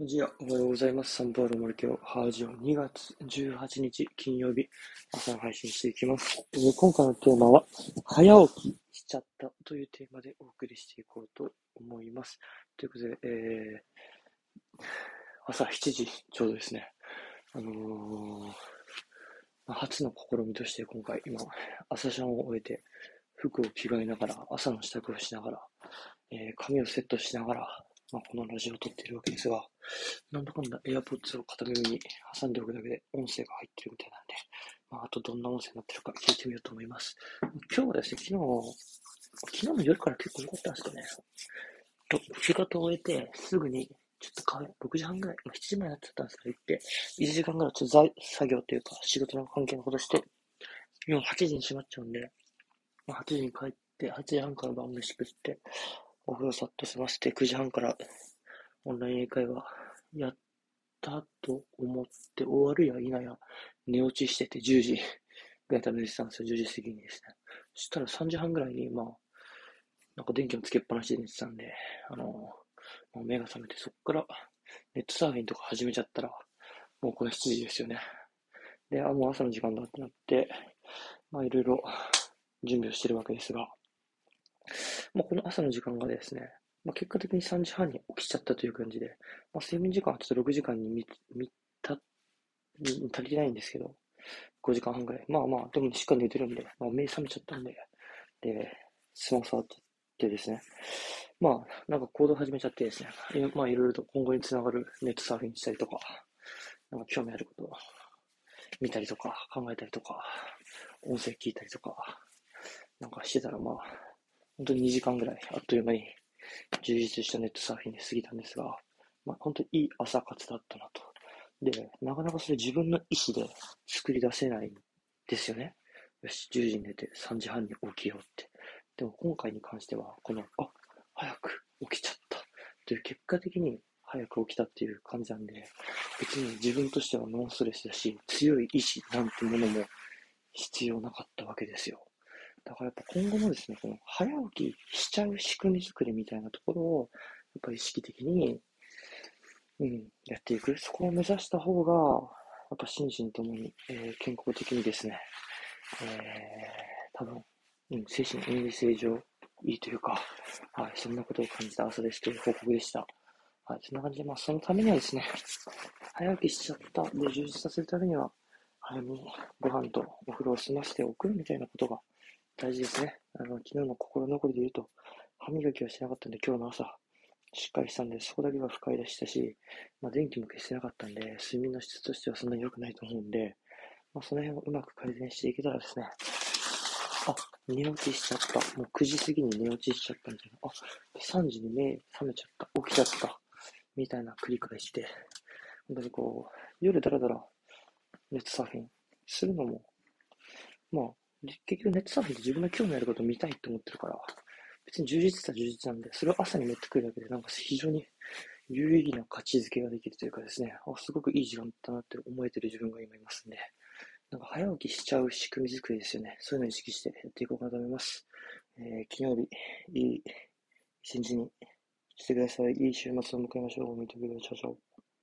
おはようございます。サンパウロマルケオハージオ2月18日金曜日朝の配信していきます。え今回のテーマは、早起きしちゃったというテーマでお送りしていこうと思います。ということで、えー朝7時ちょうどですね。あのー初の試みとして今回今、朝シャンを終えて、服を着替えながら、朝の支度をしながら、えー髪をセットしながら、まあ、このラジオを撮っているわけですが、なんだかんだ AirPods を片耳に挟んでおくだけで音声が入ってるみたいなんで、まあ、あとどんな音声になってるか聞いてみようと思います。今日はですね、昨日、昨日の夜から結構良かったんですかね。と、仕事を終えて、すぐに、ちょっとか6時半ぐらい、まあ、7時前になっちゃったんですけど、行って、1時間ぐらいちょっと作業というか、仕事の関係のことして、今8時に閉まっちゃうんで、まあ、8時に帰って、8時半から晩飯食って、お風呂さっと済ませて、9時半からオンライン英会話やったと思って終わるや否や寝落ちしてて10時ぐらい食べてたんですよ、10時過ぎにですね。そしたら3時半ぐらいに、まあ、なんか電気をつけっぱなしで寝てたんで、あの、まあ、目が覚めて、そっからネットサーフィンとか始めちゃったら、もうこれ7時ですよね。で、あ、もう朝の時間だってなって、まあいろいろ準備をしてるわけですが、まあ、この朝の時間がですね、まあ、結果的に3時半に起きちゃったという感じで、まあ、睡眠時間はちょっと6時間に満た、足りてないんですけど、5時間半ぐらい。まあまあ、でもしっかり寝てるんで、まあ、目覚めちゃったんで、で、スマホ触ってですね、まあ、なんか行動始めちゃってですね、いまあいろいろと今後につながるネットサーフィンしたりとか、なんか興味あることを見たりとか、考えたりとか、音声聞いたりとか、なんかしてたらまあ、本当に2時間ぐらい、あっという間に充実したネットサーフィンで過ぎたんですが、まあ、本当にいい朝活だったなと。で、なかなかそれ自分の意思で作り出せないんですよね。よし、10時に寝て3時半に起きようって。でも今回に関しては、この、あ、早く起きちゃったという結果的に早く起きたっていう感じなんで、別に自分としてはノンストレスだし、強い意志なんてものも必要なかったわけですよ。だからやっぱ今後もですね、この早起きしちゃう仕組み作りみたいなところを、やっぱり意識的に、うん、やっていく。そこを目指した方が、やっぱ心身ともに、えー健康的にですね、えー、多分、うん、精神衛生正常いいというか、はい、そんなことを感じた朝ですという報告でした。はい、そんな感じで、まあ、そのためにはですね、早起きしちゃったで充実させるためには、早めにご飯とお風呂を済ませておくみたいなことが大事ですね。あの、昨日の心残りで言うと、歯磨きはしなかったんで、今日の朝、しっかりしたんで、そこだけは不快でしたし、まあ、電気も消してなかったんで、睡眠の質としてはそんなに良くないと思うんで、まあ、その辺をうまく改善していけたらですね、あ、寝落ちしちゃった。もう9時過ぎに寝落ちしちゃったみたいな。あ、3時に目覚めちゃった。起きちゃった。みたいな繰り返して、本当にこう、夜だらだらネットサーフィンするのも、まあ、結局ネットサーフィンって自分の興味あることを見たいと思ってるから、別に充実した充実なんで、それを朝に持ってくるだけで、なんか非常に有意義な価値づけができるというかですね、あすごくいい時間だなって思えてる自分が今いますんで、なんか早起きしちゃう仕組み作りですよね。そういうのを意識してやっていこうかなと思います。えー、金曜日、いい一日にしてください。いい週末を迎えましょう。見てください。チャオチャオ